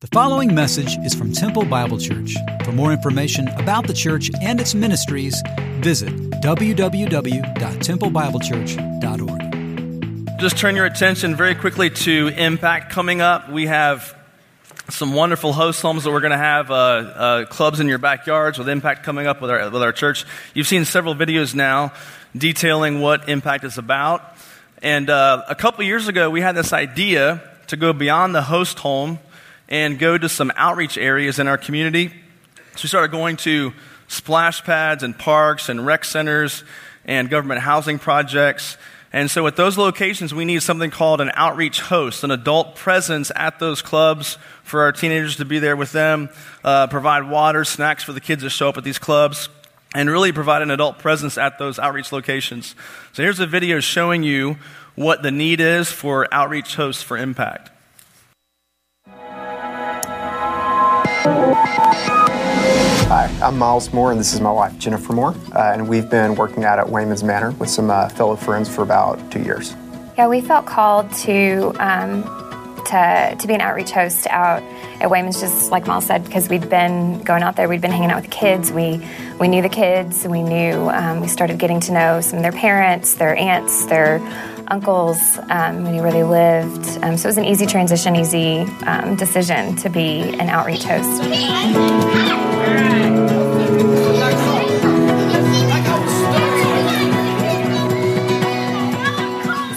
The following message is from Temple Bible Church. For more information about the church and its ministries, visit www.templebiblechurch.org. Just turn your attention very quickly to Impact coming up. We have some wonderful host homes that we're going to have, uh, uh, clubs in your backyards with Impact coming up with our, with our church. You've seen several videos now detailing what Impact is about. And uh, a couple years ago, we had this idea to go beyond the host home and go to some outreach areas in our community. So we started going to splash pads and parks and rec centers and government housing projects. And so at those locations, we need something called an outreach host, an adult presence at those clubs for our teenagers to be there with them, uh, provide water, snacks for the kids that show up at these clubs, and really provide an adult presence at those outreach locations. So here's a video showing you what the need is for outreach hosts for impact. Hi, I'm Miles Moore, and this is my wife, Jennifer Moore. Uh, and we've been working out at Wayman's Manor with some uh, fellow friends for about two years. Yeah, we felt called to um, to to be an outreach host out at Wayman's, just like Miles said, because we'd been going out there, we'd been hanging out with the kids. We we knew the kids, we knew um, we started getting to know some of their parents, their aunts, their uncles, um, knew where they lived. Um, so it was an easy transition, easy um, decision to be an outreach host.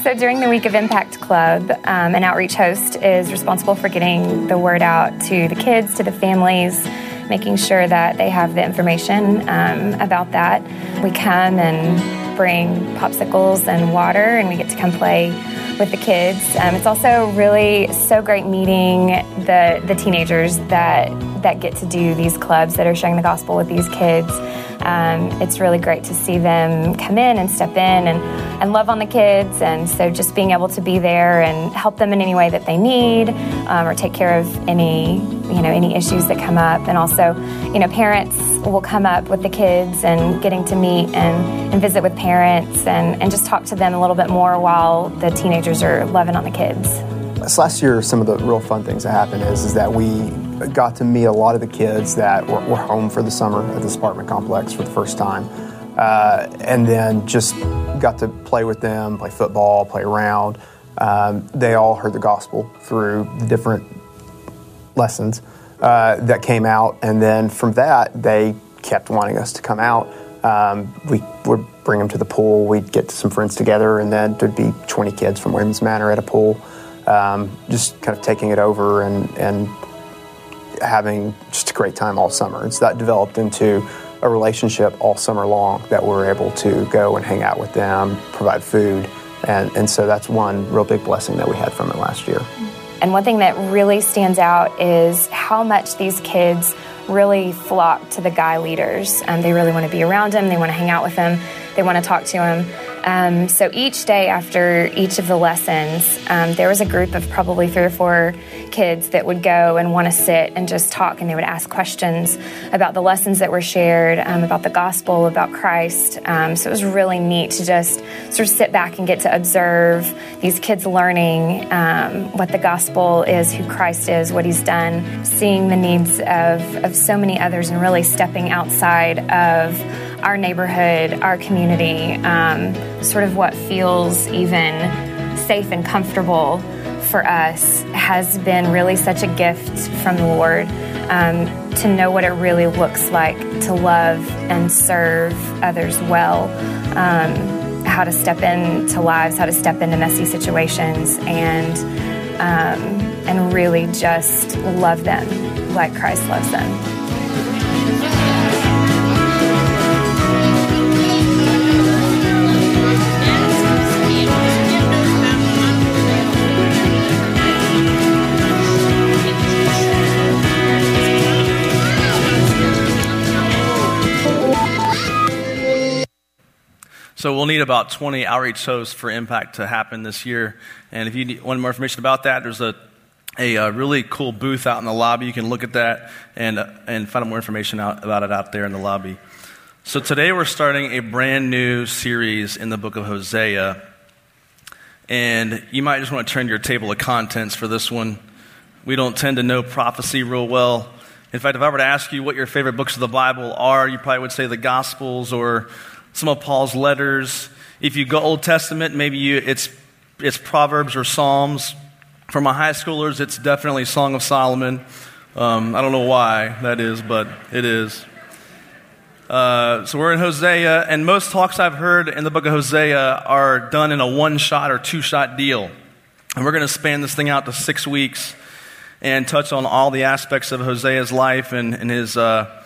So during the week of Impact Club, um, an outreach host is responsible for getting the word out to the kids, to the families, making sure that they have the information um, about that. We come and bring popsicles and water, and we get to come play with the kids. Um, it's also really so great meeting the the teenagers that that get to do these clubs that are sharing the gospel with these kids. Um, it's really great to see them come in and step in and, and love on the kids. And so just being able to be there and help them in any way that they need um, or take care of any, you know, any issues that come up. And also, you know, parents will come up with the kids and getting to meet and, and visit with parents and, and just talk to them a little bit more while the teenagers are loving on the kids. Last year, some of the real fun things that happened is, is that we got to meet a lot of the kids that were, were home for the summer at this apartment complex for the first time. Uh, and then just got to play with them, play football, play around. Um, they all heard the gospel through the different lessons uh, that came out. And then from that, they kept wanting us to come out. Um, we would bring them to the pool. We'd get some friends together, and then there'd be 20 kids from Wayman's Manor at a pool um, just kind of taking it over and, and having just a great time all summer. And so that developed into a relationship all summer long that we're able to go and hang out with them, provide food. And, and so that's one real big blessing that we had from it last year. And one thing that really stands out is how much these kids really flock to the guy leaders. Um, they really want to be around them, they want to hang out with them, they want to talk to them. Um, so each day after each of the lessons, um, there was a group of probably three or four kids that would go and want to sit and just talk, and they would ask questions about the lessons that were shared, um, about the gospel, about Christ. Um, so it was really neat to just sort of sit back and get to observe these kids learning um, what the gospel is, who Christ is, what He's done, seeing the needs of, of so many others, and really stepping outside of our neighborhood, our community, um, sort of what feels even safe and comfortable for us has been really such a gift from the Lord um, to know what it really looks like to love and serve others well, um, how to step into lives, how to step into messy situations, and um, and really just love them like Christ loves them. So we'll need about 20 outreach hosts for Impact to happen this year. And if you want more information about that, there's a, a, a, really cool booth out in the lobby. You can look at that and, uh, and find out more information out, about it out there in the lobby. So today we're starting a brand new series in the book of Hosea. And you might just want to turn your table of contents for this one. we don't tend to know prophecy real well. In fact, if I were to ask you what your favorite books of the Bible are, you probably would say the Gospels or some of Paul's letters. If you go Old Testament, maybe you, it's, it's Proverbs or Psalms. For my high schoolers, it's definitely Song of Solomon. Um, I don't know why that is, but it is. Uh, so we're in Hosea, and most talks I've heard in the book of Hosea are done in a one shot or two shot deal. And we're going to span this thing out to six weeks and touch on all the aspects of Hosea's life and, and his uh,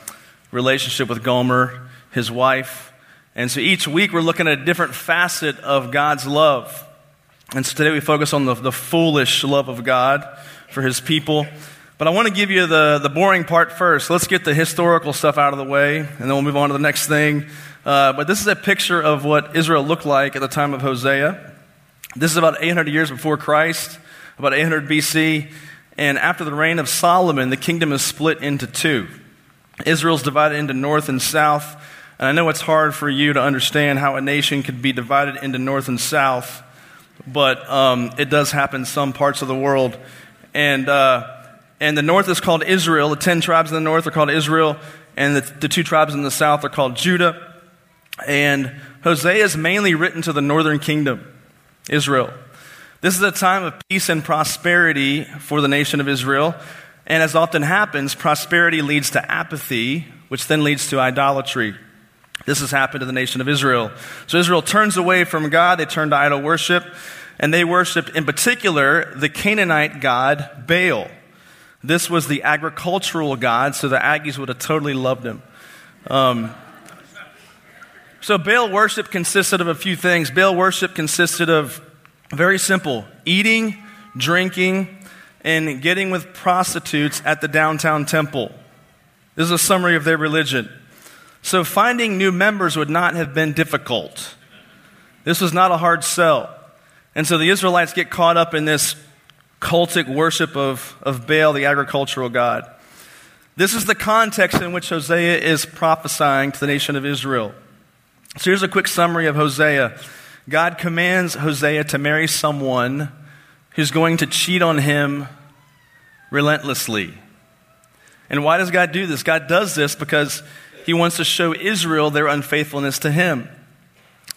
relationship with Gomer, his wife. And so each week we're looking at a different facet of God's love. And so today we focus on the, the foolish love of God for his people. But I want to give you the, the boring part first. Let's get the historical stuff out of the way, and then we'll move on to the next thing. Uh, but this is a picture of what Israel looked like at the time of Hosea. This is about 800 years before Christ, about 800 BC. And after the reign of Solomon, the kingdom is split into two. Israel's divided into north and south. And I know it's hard for you to understand how a nation could be divided into north and south, but um, it does happen in some parts of the world. And, uh, and the north is called Israel. The ten tribes in the north are called Israel, and the, the two tribes in the south are called Judah. And Hosea is mainly written to the northern kingdom. Israel. This is a time of peace and prosperity for the nation of Israel. And as often happens, prosperity leads to apathy, which then leads to idolatry. This has happened to the nation of Israel. So Israel turns away from God, they turn to idol worship, and they worshiped, in particular, the Canaanite god Baal. This was the agricultural god, so the Aggies would have totally loved him. Um, so Baal worship consisted of a few things. Baal worship consisted of very simple eating, drinking, and getting with prostitutes at the downtown temple. This is a summary of their religion. So finding new members would not have been difficult. This was not a hard sell. And so the Israelites get caught up in this cultic worship of, of Baal, the agricultural god. This is the context in which Hosea is prophesying to the nation of Israel. So here's a quick summary of Hosea. God commands Hosea to marry someone who's going to cheat on him relentlessly. And why does God do this? God does this because he wants to show Israel their unfaithfulness to him.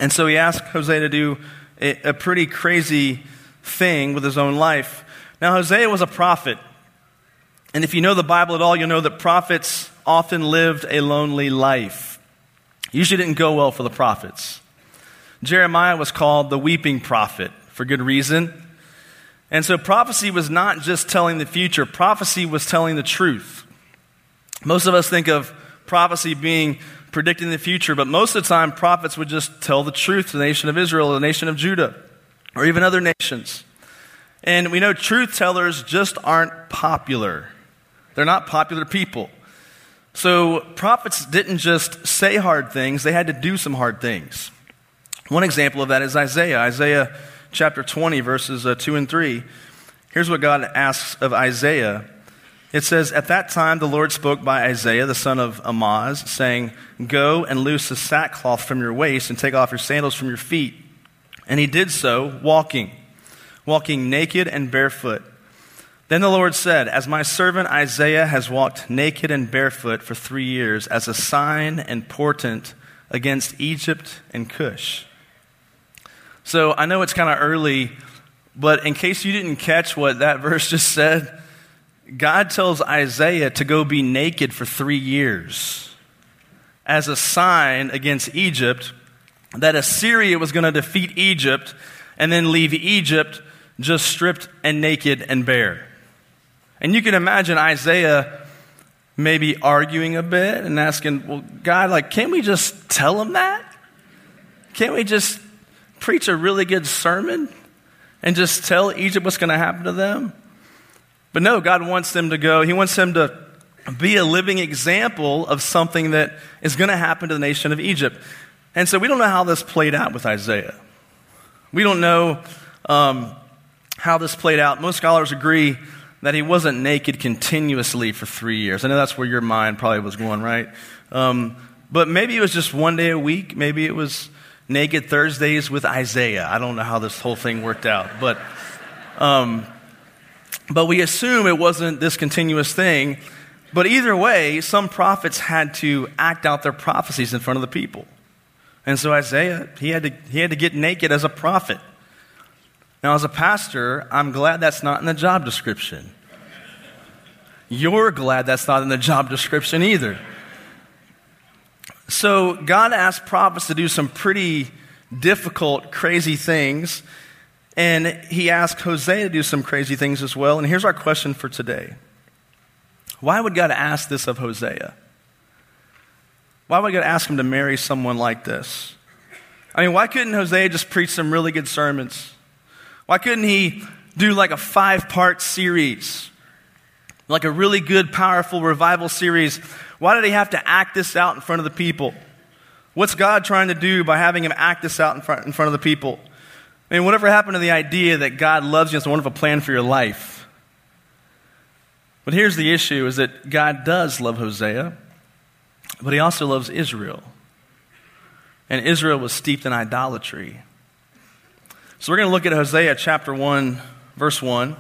And so he asked Hosea to do a, a pretty crazy thing with his own life. Now, Hosea was a prophet. And if you know the Bible at all, you'll know that prophets often lived a lonely life usually didn't go well for the prophets. Jeremiah was called the weeping prophet for good reason. And so prophecy was not just telling the future, prophecy was telling the truth. Most of us think of prophecy being predicting the future, but most of the time prophets would just tell the truth to the nation of Israel, the nation of Judah, or even other nations. And we know truth tellers just aren't popular. They're not popular people. So prophets didn't just say hard things, they had to do some hard things. One example of that is Isaiah. Isaiah chapter 20, verses uh, 2 and 3. Here's what God asks of Isaiah. It says, At that time the Lord spoke by Isaiah, the son of Amoz, saying, Go and loose the sackcloth from your waist and take off your sandals from your feet. And he did so, walking, walking naked and barefoot. Then the Lord said, As my servant Isaiah has walked naked and barefoot for three years as a sign and portent against Egypt and Cush. So I know it's kind of early, but in case you didn't catch what that verse just said, God tells Isaiah to go be naked for three years as a sign against Egypt that Assyria was going to defeat Egypt and then leave Egypt just stripped and naked and bare. And you can imagine Isaiah maybe arguing a bit and asking, Well, God, like, can't we just tell him that? Can't we just preach a really good sermon and just tell Egypt what's going to happen to them? But no, God wants them to go. He wants them to be a living example of something that is going to happen to the nation of Egypt. And so we don't know how this played out with Isaiah. We don't know um, how this played out. Most scholars agree that he wasn't naked continuously for three years. I know that's where your mind probably was going, right? Um, but maybe it was just one day a week. Maybe it was naked Thursdays with Isaiah. I don't know how this whole thing worked out. But, um, but we assume it wasn't this continuous thing. But either way, some prophets had to act out their prophecies in front of the people. And so Isaiah, he had to, he had to get naked as a prophet. Now, as a pastor, I'm glad that's not in the job description. You're glad that's not in the job description either. So, God asked prophets to do some pretty difficult, crazy things. And he asked Hosea to do some crazy things as well. And here's our question for today Why would God ask this of Hosea? Why would God ask him to marry someone like this? I mean, why couldn't Hosea just preach some really good sermons? Why couldn't he do like a five part series? Like a really good, powerful revival series why did he have to act this out in front of the people? What's God trying to do by having him act this out in front, in front of the people? I mean, whatever happened to the idea that God loves you and has a wonderful plan for your life? But here's the issue is that God does love Hosea, but he also loves Israel. And Israel was steeped in idolatry. So we're going to look at Hosea chapter 1, verse 1.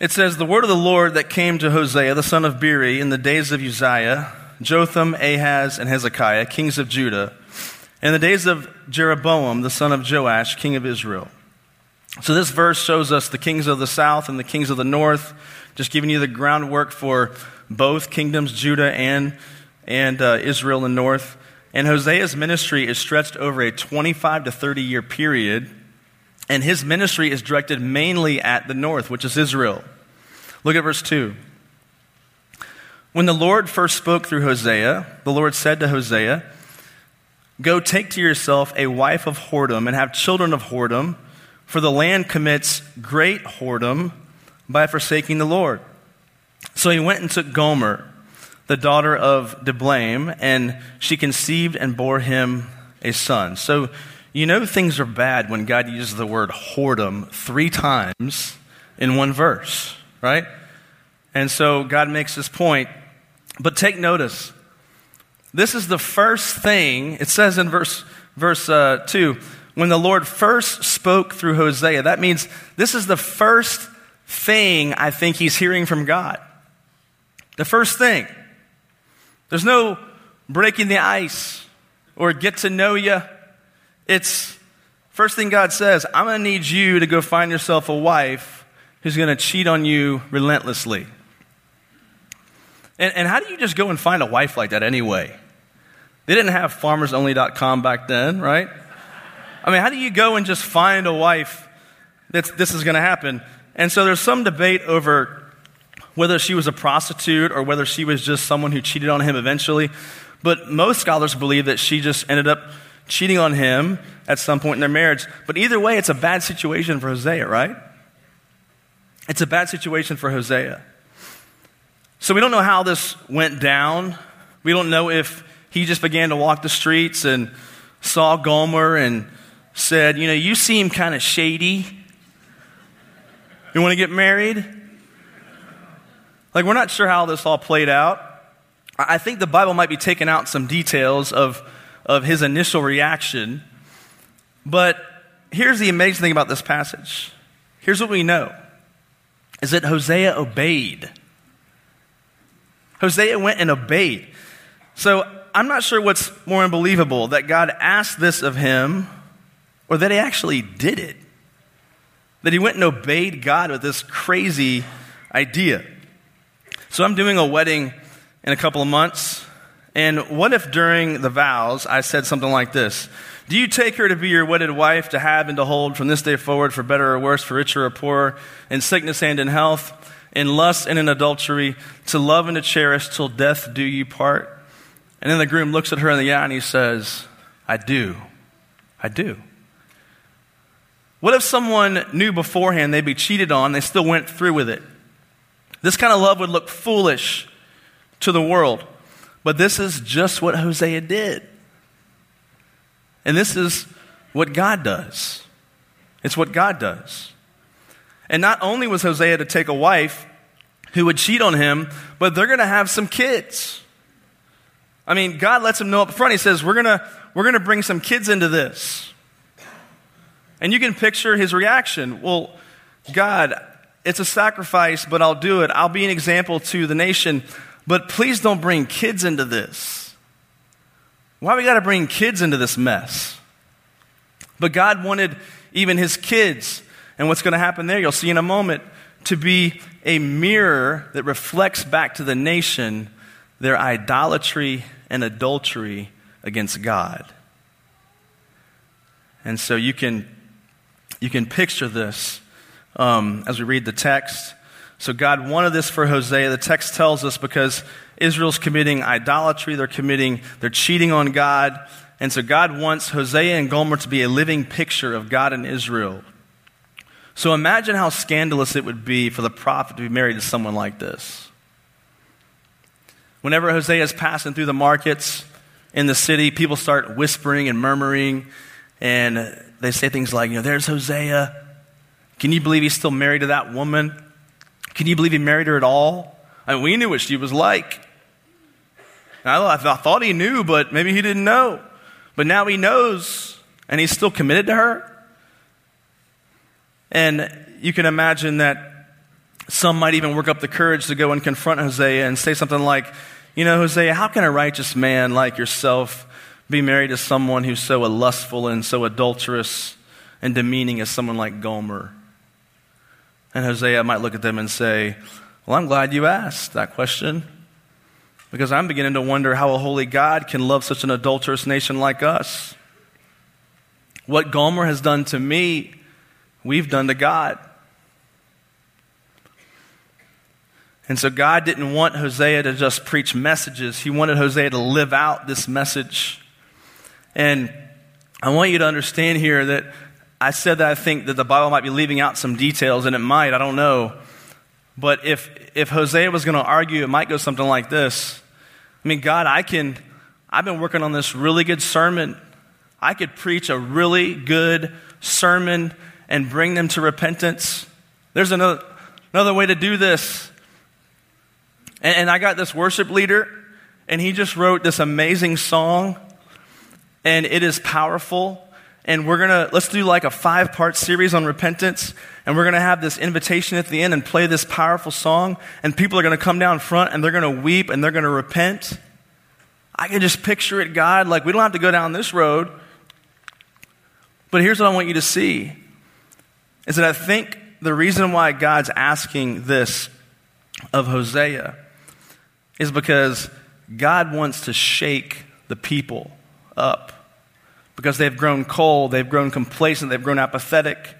It says, The word of the Lord that came to Hosea, the son of Beeri, in the days of Uzziah, Jotham, Ahaz, and Hezekiah, kings of Judah, in the days of Jeroboam, the son of Joash, king of Israel. So this verse shows us the kings of the south and the kings of the north, just giving you the groundwork for both kingdoms, Judah and, and uh, Israel in the north. And Hosea's ministry is stretched over a 25 to 30 year period and his ministry is directed mainly at the north, which is Israel. Look at verse 2. When the Lord first spoke through Hosea, the Lord said to Hosea, Go take to yourself a wife of whoredom and have children of whoredom, for the land commits great whoredom by forsaking the Lord. So he went and took Gomer, the daughter of Diblaim, and she conceived and bore him a son. So you know things are bad when God uses the word whoredom three times in one verse, right? And so God makes this point. But take notice. This is the first thing, it says in verse, verse uh, 2, when the Lord first spoke through Hosea. That means this is the first thing I think he's hearing from God. The first thing. There's no breaking the ice or get to know you it's first thing God says, I'm going to need you to go find yourself a wife who's going to cheat on you relentlessly. And, and how do you just go and find a wife like that anyway? They didn't have farmersonly.com back then, right? I mean, how do you go and just find a wife that this is going to happen? And so there's some debate over whether she was a prostitute or whether she was just someone who cheated on him eventually. But most scholars believe that she just ended up cheating on him at some point in their marriage. But either way, it's a bad situation for Hosea, right? It's a bad situation for Hosea. So we don't know how this went down. We don't know if he just began to walk the streets and saw Gomer and said, You know, you seem kind of shady. You want to get married? Like, we're not sure how this all played out. I think the Bible might be taking out some details of of his initial reaction. But here's the amazing thing about this passage. Here's what we know is that Hosea obeyed. Hosea went and obeyed. So I'm not sure what's more unbelievable that God asked this of him or that he actually did it. That he went and obeyed God with this crazy idea. So I'm doing a wedding in a couple of months. And what if during the vows I said something like this? Do you take her to be your wedded wife, to have and to hold from this day forward, for better or worse, for richer or poorer, in sickness and in health, in lust and in adultery, to love and to cherish till death do you part? And then the groom looks at her in the eye and he says, I do. I do. What if someone knew beforehand they'd be cheated on, they still went through with it? This kind of love would look foolish to the world. But this is just what Hosea did. And this is what God does. It's what God does. And not only was Hosea to take a wife who would cheat on him, but they're going to have some kids. I mean, God lets him know up front. He says, We're going to we're going to bring some kids into this. And you can picture his reaction. Well, God, it's a sacrifice, but I'll do it. I'll be an example to the nation. But please don't bring kids into this. Why we got to bring kids into this mess? But God wanted even his kids, and what's going to happen there, you'll see in a moment, to be a mirror that reflects back to the nation their idolatry and adultery against God. And so you can, you can picture this um, as we read the text. So God wanted this for Hosea. The text tells us because Israel's committing idolatry, they're committing, they're cheating on God. And so God wants Hosea and Gomer to be a living picture of God and Israel. So imagine how scandalous it would be for the prophet to be married to someone like this. Whenever Hosea is passing through the markets in the city, people start whispering and murmuring, and they say things like, you know, there's Hosea. Can you believe he's still married to that woman? Can you believe he married her at all? I mean, we knew what she was like. I, I thought he knew, but maybe he didn't know. But now he knows, and he's still committed to her. And you can imagine that some might even work up the courage to go and confront Hosea and say something like, You know, Hosea, how can a righteous man like yourself be married to someone who's so lustful and so adulterous and demeaning as someone like Gomer? And Hosea might look at them and say, Well, I'm glad you asked that question. Because I'm beginning to wonder how a holy God can love such an adulterous nation like us. What Gomer has done to me, we've done to God. And so God didn't want Hosea to just preach messages, He wanted Hosea to live out this message. And I want you to understand here that I said that I think that the Bible might be leaving out some details, and it might, I don't know. But if, if Hosea was going to argue, it might go something like this. I mean, God, I can, I've been working on this really good sermon. I could preach a really good sermon and bring them to repentance. There's another, another way to do this. And, and I got this worship leader, and he just wrote this amazing song, and it is powerful and we're going to let's do like a five part series on repentance and we're going to have this invitation at the end and play this powerful song and people are going to come down front and they're going to weep and they're going to repent i can just picture it god like we don't have to go down this road but here's what i want you to see is that i think the reason why god's asking this of hosea is because god wants to shake the people up because they've grown cold, they've grown complacent, they've grown apathetic.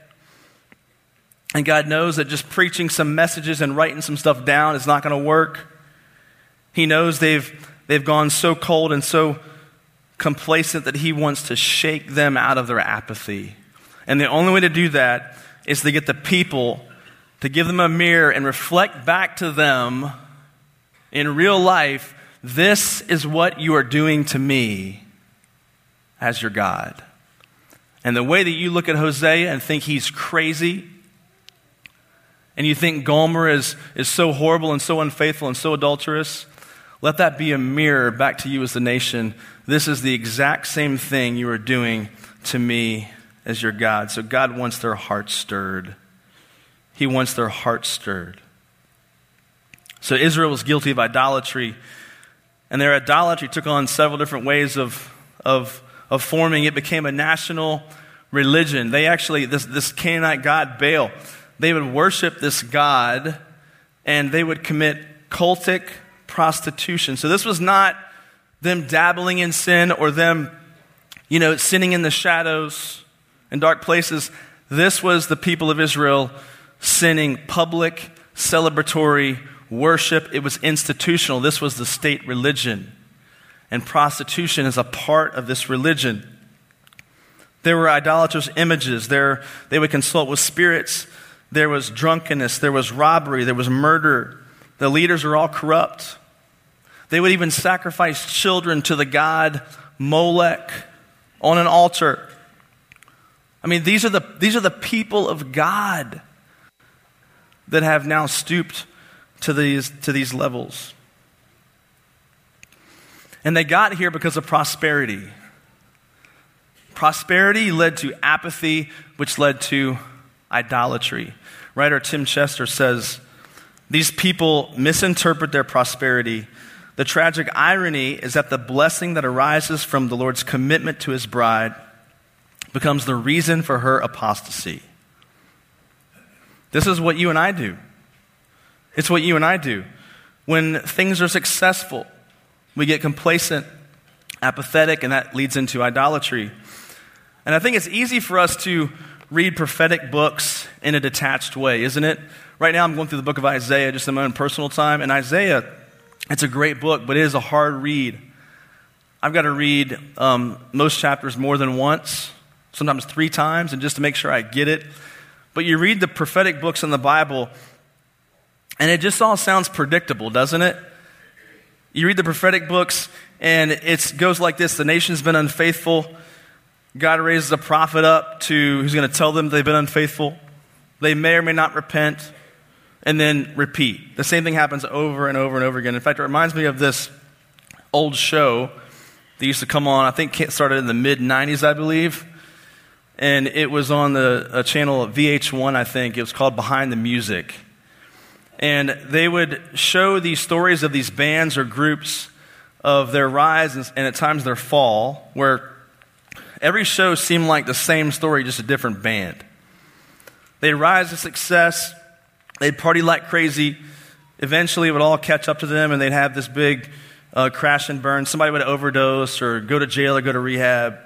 And God knows that just preaching some messages and writing some stuff down is not going to work. He knows they've, they've gone so cold and so complacent that He wants to shake them out of their apathy. And the only way to do that is to get the people to give them a mirror and reflect back to them in real life this is what you are doing to me as your God. And the way that you look at Hosea and think he's crazy, and you think Gomer is, is so horrible and so unfaithful and so adulterous, let that be a mirror back to you as the nation. This is the exact same thing you are doing to me as your God. So God wants their hearts stirred. He wants their hearts stirred. So Israel was guilty of idolatry, and their idolatry took on several different ways of, of of forming, it became a national religion. They actually, this, this Canaanite god Baal, they would worship this god and they would commit cultic prostitution. So this was not them dabbling in sin or them, you know, sinning in the shadows and dark places. This was the people of Israel sinning public, celebratory worship. It was institutional. This was the state religion and prostitution is a part of this religion. There were idolatrous images. There, they would consult with spirits. There was drunkenness. There was robbery. There was murder. The leaders were all corrupt. They would even sacrifice children to the god Molech on an altar. I mean, these are the, these are the people of God that have now stooped to these, to these levels. And they got here because of prosperity. Prosperity led to apathy, which led to idolatry. writer Tim Chester says, These people misinterpret their prosperity. The tragic irony is that the blessing that arises from the Lord's commitment to his bride becomes the reason for her apostasy. This is what you and I do. It's what you and I do. When things are successful, we get complacent, apathetic, and that leads into idolatry. And I think it's easy for us to read prophetic books in a detached way, isn't it? Right now, I'm going through the book of Isaiah just in my own personal time. And Isaiah, it's a great book, but it is a hard read. I've got to read um, most chapters more than once, sometimes three times, and just to make sure I get it. But you read the prophetic books in the Bible, and it just all sounds predictable, doesn't it? You read the prophetic books, and it goes like this The nation's been unfaithful. God raises a prophet up to who's going to tell them they've been unfaithful. They may or may not repent, and then repeat. The same thing happens over and over and over again. In fact, it reminds me of this old show that used to come on, I think it started in the mid 90s, I believe. And it was on the channel VH1, I think. It was called Behind the Music. And they would show these stories of these bands or groups of their rise and, and at times their fall, where every show seemed like the same story, just a different band. They'd rise to success, they'd party like crazy. Eventually, it would all catch up to them, and they'd have this big uh, crash and burn. Somebody would overdose or go to jail or go to rehab.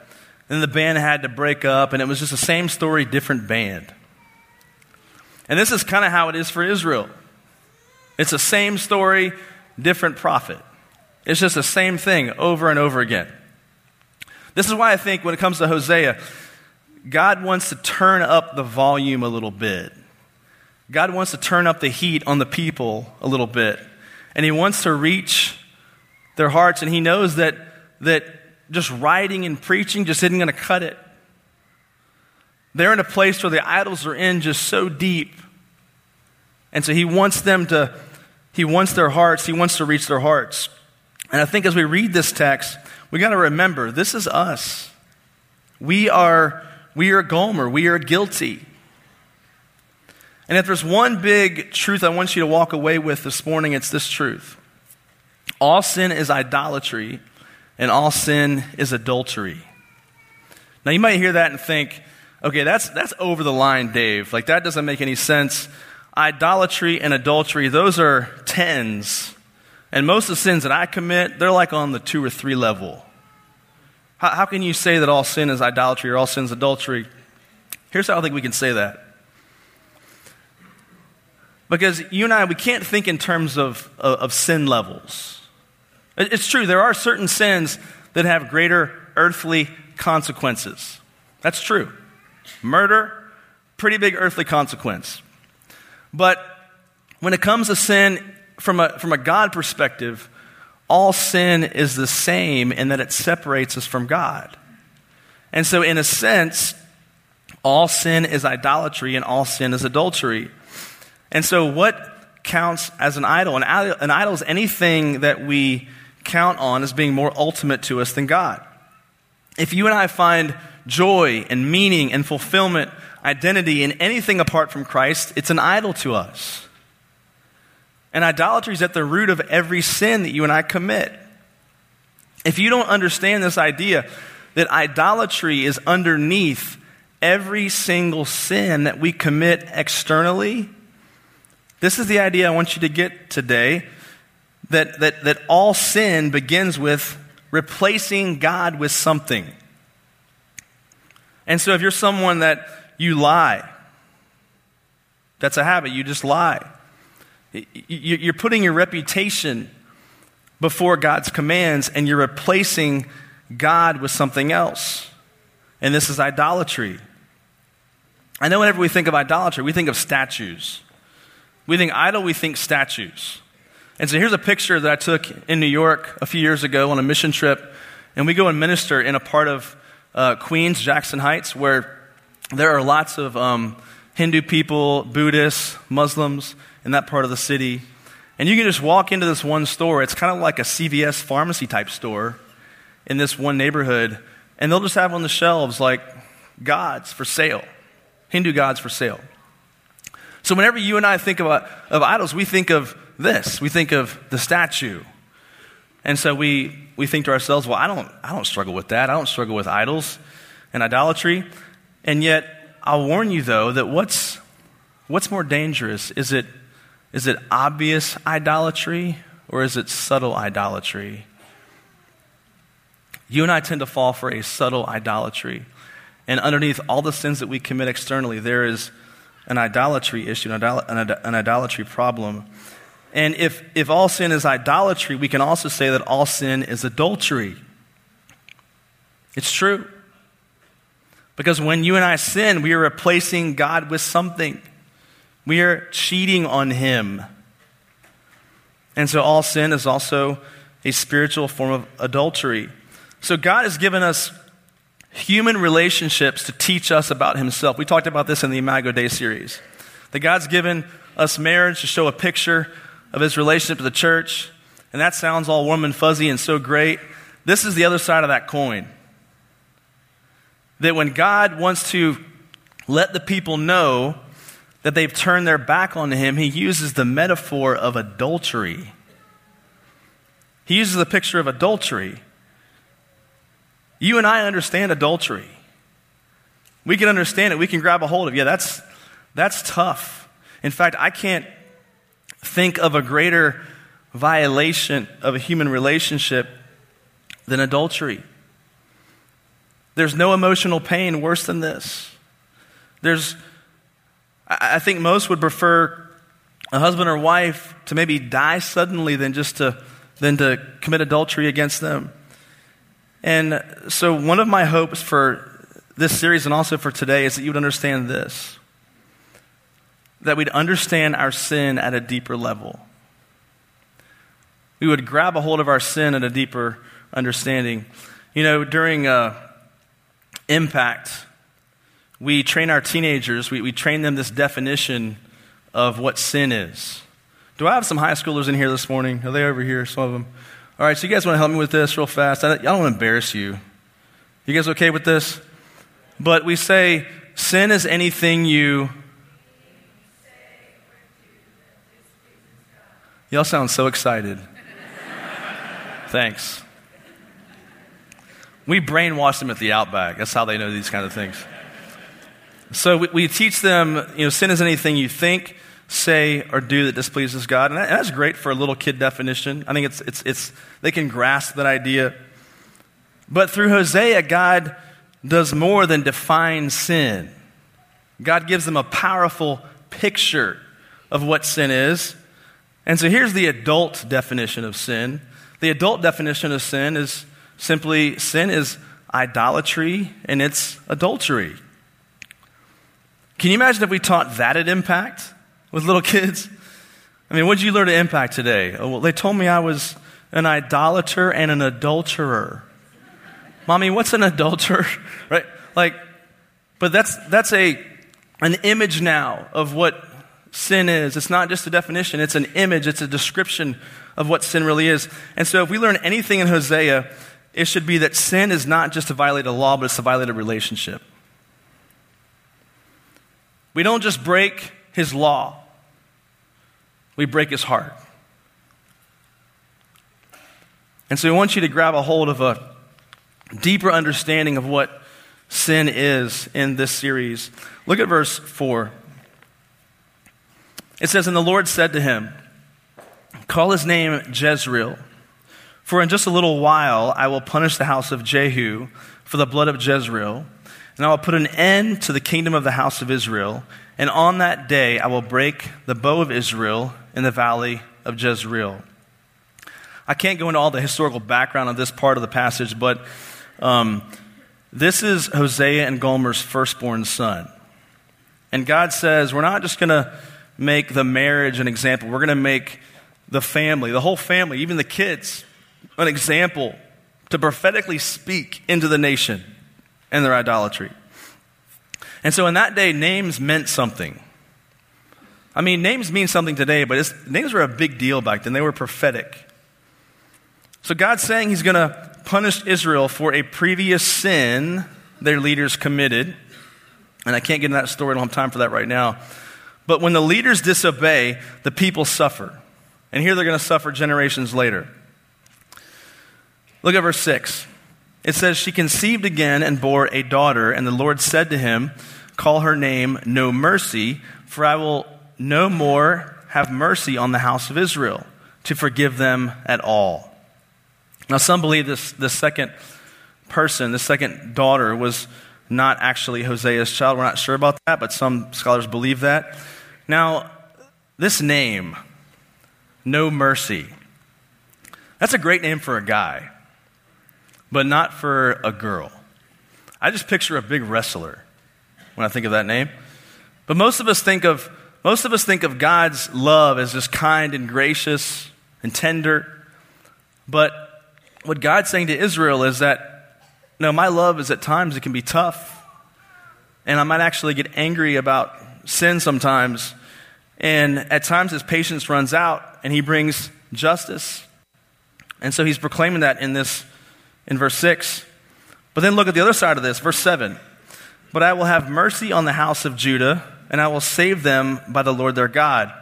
Then the band had to break up, and it was just the same story, different band. And this is kind of how it is for Israel. It's the same story, different prophet. It's just the same thing over and over again. This is why I think when it comes to Hosea, God wants to turn up the volume a little bit. God wants to turn up the heat on the people a little bit. And He wants to reach their hearts, and He knows that, that just writing and preaching just isn't going to cut it. They're in a place where the idols are in just so deep. And so He wants them to, He wants their hearts, He wants to reach their hearts. And I think as we read this text, we got to remember this is us. We are, we are Gomer. We are guilty. And if there's one big truth I want you to walk away with this morning, it's this truth all sin is idolatry, and all sin is adultery. Now, you might hear that and think, okay, that's, that's over the line, Dave. Like, that doesn't make any sense. Idolatry and adultery, those are tens and most of the sins that I commit, they're like on the two or three level. How, how can you say that all sin is idolatry or all sin is adultery? Here's how I think we can say that. Because you and I, we can't think in terms of, of, of sin levels. It's true, there are certain sins that have greater earthly consequences. That's true. Murder, pretty big earthly consequence. But when it comes to sin from a, from a God perspective, all sin is the same in that it separates us from God. And so, in a sense, all sin is idolatry and all sin is adultery. And so, what counts as an idol? An, idol, an idol is anything that we count on as being more ultimate to us than God. If you and I find joy and meaning and fulfillment, identity in anything apart from Christ, it's an idol to us. And idolatry is at the root of every sin that you and I commit. If you don't understand this idea that idolatry is underneath every single sin that we commit externally, this is the idea I want you to get today that, that, that all sin begins with replacing God with something. And so if you're someone that you lie, that's a habit, you just lie. You're putting your reputation before God's commands and you're replacing God with something else. And this is idolatry. I know whenever we think of idolatry, we think of statues. We think idol, we think statues. And so here's a picture that I took in New York a few years ago on a mission trip. And we go and minister in a part of uh, Queens, Jackson Heights, where there are lots of um, Hindu people, Buddhists, Muslims in that part of the city. And you can just walk into this one store. It's kind of like a CVS pharmacy type store in this one neighborhood. And they'll just have on the shelves like gods for sale, Hindu gods for sale. So whenever you and I think of, of idols, we think of this. We think of the statue. And so we, we think to ourselves, well, I don't, I don't struggle with that. I don't struggle with idols and idolatry. And yet, I'll warn you, though, that what's, what's more dangerous? Is it, is it obvious idolatry or is it subtle idolatry? You and I tend to fall for a subtle idolatry. And underneath all the sins that we commit externally, there is an idolatry issue, an, idol- an idolatry problem. And if, if all sin is idolatry, we can also say that all sin is adultery. It's true. Because when you and I sin, we are replacing God with something. We are cheating on Him. And so all sin is also a spiritual form of adultery. So God has given us human relationships to teach us about Himself. We talked about this in the Imago Dei series. That God's given us marriage to show a picture of His relationship to the church. And that sounds all warm and fuzzy and so great. This is the other side of that coin. That when God wants to let the people know that they've turned their back on Him, He uses the metaphor of adultery. He uses the picture of adultery. You and I understand adultery. We can understand it. We can grab a hold of. Yeah, that's that's tough. In fact, I can't think of a greater violation of a human relationship than adultery. There's no emotional pain worse than this. There's I think most would prefer a husband or wife to maybe die suddenly than just to than to commit adultery against them. And so, one of my hopes for this series and also for today is that you would understand this that we'd understand our sin at a deeper level. We would grab a hold of our sin at a deeper understanding. You know, during uh, Impact, we train our teenagers, we, we train them this definition of what sin is. Do I have some high schoolers in here this morning? Are they over here, some of them? All right, so you guys want to help me with this real fast? I, I don't want to embarrass you. You guys okay with this? But we say sin is anything you. Y'all sound so excited. Thanks. We brainwash them at the Outback. That's how they know these kind of things. So we, we teach them, you know, sin is anything you think, say or do that displeases God. And, that, and that's great for a little kid definition. I think it's, it's, it's, they can grasp that idea. But through Hosea, God does more than define sin. God gives them a powerful picture of what sin is. And so here's the adult definition of sin. The adult definition of sin is simply sin is idolatry and it's adultery. Can you imagine if we taught that at Impact? with little kids? I mean, what did you learn at impact today? Oh, well, they told me I was an idolater and an adulterer. Mommy, what's an adulterer? right? Like, but that's, that's a, an image now of what sin is. It's not just a definition, it's an image, it's a description of what sin really is. And so if we learn anything in Hosea, it should be that sin is not just to violate a law, but it's to violate a relationship. We don't just break his law we break his heart. And so we want you to grab a hold of a deeper understanding of what sin is in this series. Look at verse 4. It says, And the Lord said to him, Call his name Jezreel, for in just a little while I will punish the house of Jehu for the blood of Jezreel, and I will put an end to the kingdom of the house of Israel. And on that day I will break the bow of Israel in the valley of Jezreel. I can't go into all the historical background of this part of the passage, but um, this is Hosea and Gomer's firstborn son. And God says, We're not just going to make the marriage an example, we're going to make the family, the whole family, even the kids, an example to prophetically speak into the nation and their idolatry. And so in that day, names meant something. I mean, names mean something today, but names were a big deal back then. They were prophetic. So God's saying He's going to punish Israel for a previous sin their leaders committed. And I can't get into that story, I don't have time for that right now. But when the leaders disobey, the people suffer. And here they're going to suffer generations later. Look at verse 6. It says, She conceived again and bore a daughter, and the Lord said to him, Call her name No Mercy, for I will no more have mercy on the house of Israel to forgive them at all. Now, some believe this, this second person, the second daughter, was not actually Hosea's child. We're not sure about that, but some scholars believe that. Now, this name, No Mercy, that's a great name for a guy, but not for a girl. I just picture a big wrestler when I think of that name. But most of us think of most of us think of God's love as just kind and gracious and tender. But what God's saying to Israel is that, no, my love is at times it can be tough. And I might actually get angry about sin sometimes. And at times his patience runs out and he brings justice. And so he's proclaiming that in this in verse 6. But then look at the other side of this, verse 7. But I will have mercy on the house of Judah, and I will save them by the Lord their God.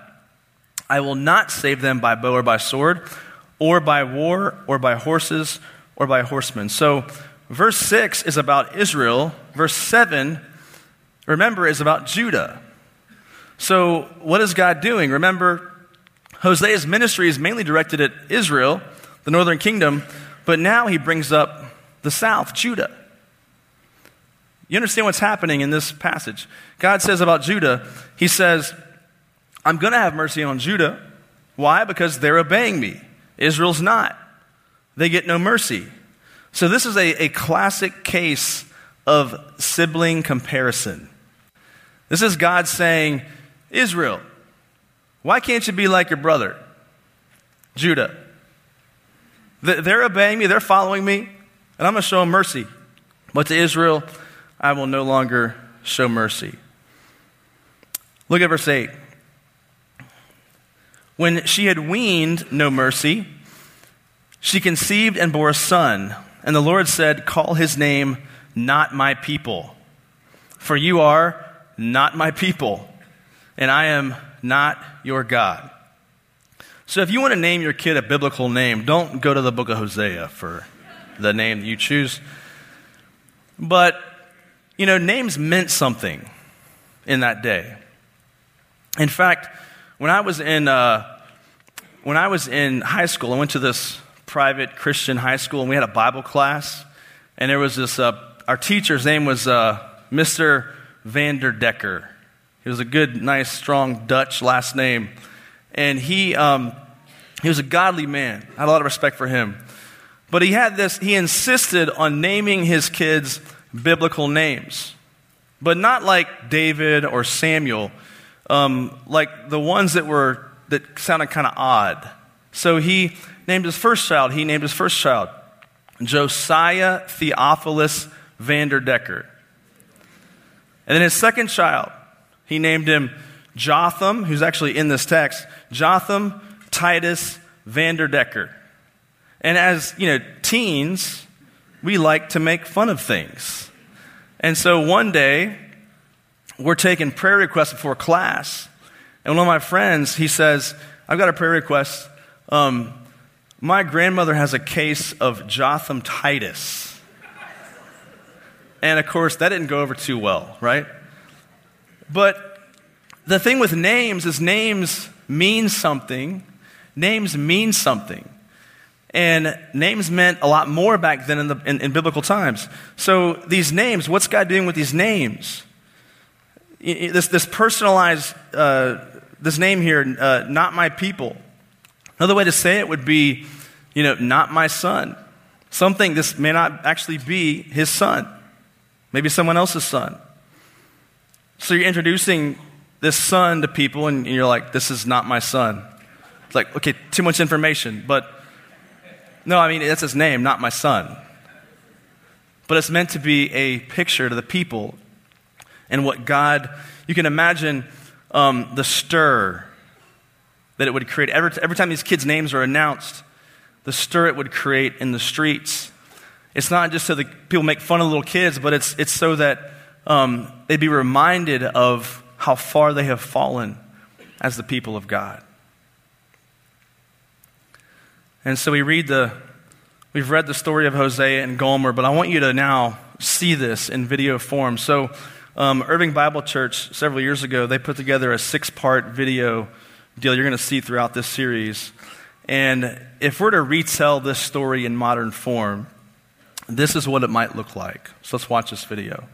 I will not save them by bow or by sword, or by war, or by horses, or by horsemen. So, verse 6 is about Israel. Verse 7, remember, is about Judah. So, what is God doing? Remember, Hosea's ministry is mainly directed at Israel, the northern kingdom, but now he brings up the south, Judah. You understand what's happening in this passage? God says about Judah, He says, I'm going to have mercy on Judah. Why? Because they're obeying me. Israel's not. They get no mercy. So, this is a, a classic case of sibling comparison. This is God saying, Israel, why can't you be like your brother, Judah? They're obeying me, they're following me, and I'm going to show them mercy. But to Israel, I will no longer show mercy. Look at verse 8. When she had weaned no mercy, she conceived and bore a son. And the Lord said, Call his name not my people, for you are not my people, and I am not your God. So if you want to name your kid a biblical name, don't go to the book of Hosea for the name that you choose. But you know, names meant something in that day. In fact, when I was in, uh, when I was in high school, I went to this private Christian high school, and we had a Bible class. And there was this, uh, our teacher's name was uh, Mr. Vanderdecker. He was a good, nice, strong Dutch last name. And he, um, he was a godly man. I had a lot of respect for him. But he had this, he insisted on naming his kids biblical names, but not like David or Samuel, um, like the ones that were that sounded kind of odd. So he named his first child. He named his first child Josiah Theophilus Vanderdecker. And then his second child, he named him Jotham, who's actually in this text, Jotham Titus Vanderdecker. And as, you know, teens, we like to make fun of things. And so one day, we're taking prayer requests before class. And one of my friends, he says, I've got a prayer request. Um, my grandmother has a case of Jotham Titus. And of course, that didn't go over too well, right? But the thing with names is names mean something. Names mean something. And names meant a lot more back then in, the, in, in biblical times. So these names, what's God doing with these names? This, this personalized, uh, this name here, uh, not my people. Another way to say it would be, you know, not my son. Something, this may not actually be his son. Maybe someone else's son. So you're introducing this son to people, and you're like, this is not my son. It's like, okay, too much information, but no, I mean, that's his name, not my son. But it's meant to be a picture to the people and what God, you can imagine um, the stir that it would create. Every, every time these kids' names are announced, the stir it would create in the streets. It's not just so that people make fun of little kids, but it's, it's so that um, they'd be reminded of how far they have fallen as the people of God. And so we read the, we've read the story of Hosea and Gomer, but I want you to now see this in video form. So, um, Irving Bible Church, several years ago, they put together a six part video deal you're going to see throughout this series. And if we're to retell this story in modern form, this is what it might look like. So let's watch this video.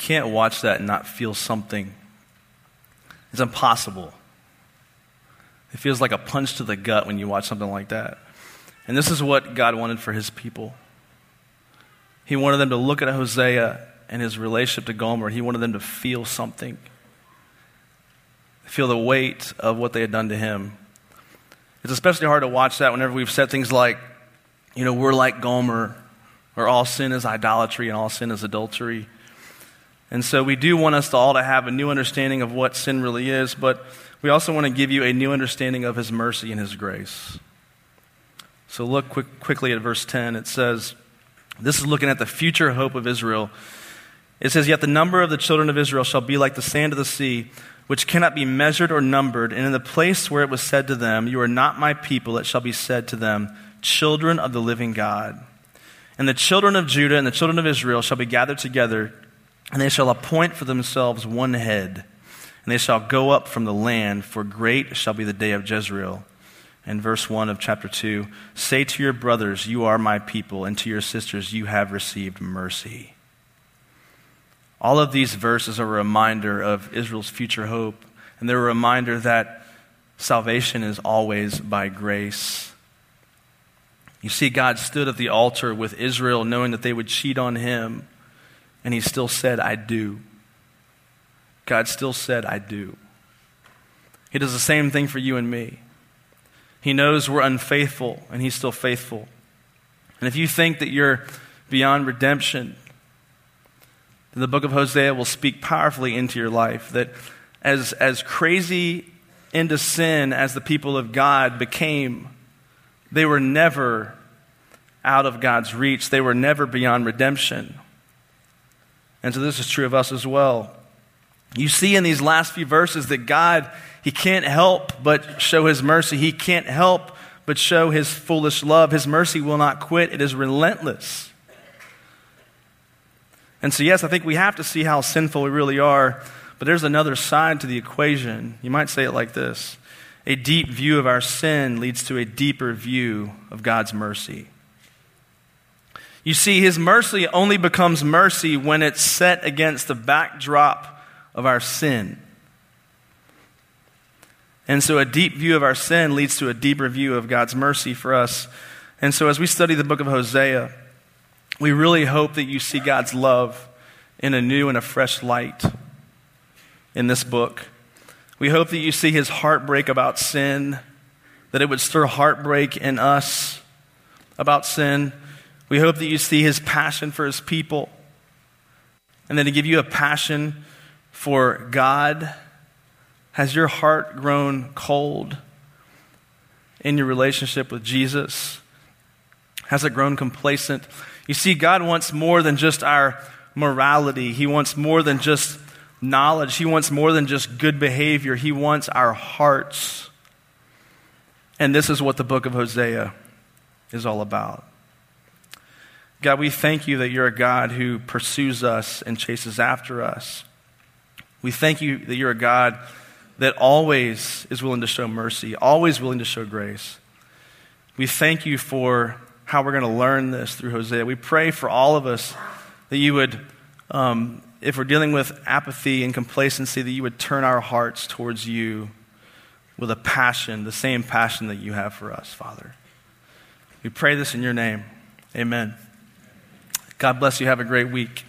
Can't watch that and not feel something. It's impossible. It feels like a punch to the gut when you watch something like that. And this is what God wanted for his people. He wanted them to look at Hosea and his relationship to Gomer. He wanted them to feel something, feel the weight of what they had done to him. It's especially hard to watch that whenever we've said things like, you know, we're like Gomer, or all sin is idolatry and all sin is adultery. And so we do want us to all to have a new understanding of what sin really is, but we also want to give you a new understanding of his mercy and his grace. So look quick, quickly at verse 10. It says, This is looking at the future hope of Israel. It says, Yet the number of the children of Israel shall be like the sand of the sea, which cannot be measured or numbered. And in the place where it was said to them, You are not my people, it shall be said to them, Children of the living God. And the children of Judah and the children of Israel shall be gathered together, and they shall appoint for themselves one head, and they shall go up from the land, for great shall be the day of Jezreel. And verse 1 of chapter 2 Say to your brothers, You are my people, and to your sisters, You have received mercy. All of these verses are a reminder of Israel's future hope, and they're a reminder that salvation is always by grace. You see, God stood at the altar with Israel knowing that they would cheat on him, and he still said, I do. God still said, I do. He does the same thing for you and me. He knows we're unfaithful, and he's still faithful. And if you think that you're beyond redemption, then the book of Hosea will speak powerfully into your life that as, as crazy into sin as the people of God became, they were never out of God's reach, they were never beyond redemption. And so this is true of us as well. You see in these last few verses that God, He can't help but show His mercy. He can't help but show His foolish love. His mercy will not quit, it is relentless. And so, yes, I think we have to see how sinful we really are, but there's another side to the equation. You might say it like this a deep view of our sin leads to a deeper view of God's mercy. You see, His mercy only becomes mercy when it's set against the backdrop of our sin. And so, a deep view of our sin leads to a deeper view of God's mercy for us. And so, as we study the book of Hosea, we really hope that you see God's love in a new and a fresh light in this book. We hope that you see his heartbreak about sin, that it would stir heartbreak in us about sin. We hope that you see his passion for his people, and then to give you a passion for God. Has your heart grown cold in your relationship with Jesus? Has it grown complacent? You see, God wants more than just our morality. He wants more than just knowledge. He wants more than just good behavior, He wants our hearts. And this is what the book of Hosea is all about. God, we thank you that you're a God who pursues us and chases after us. We thank you that you're a God that always is willing to show mercy, always willing to show grace. We thank you for how we're going to learn this through Hosea. We pray for all of us that you would um, if we're dealing with apathy and complacency, that you would turn our hearts towards you with a passion, the same passion that you have for us, Father. We pray this in your name. Amen. God bless you. Have a great week.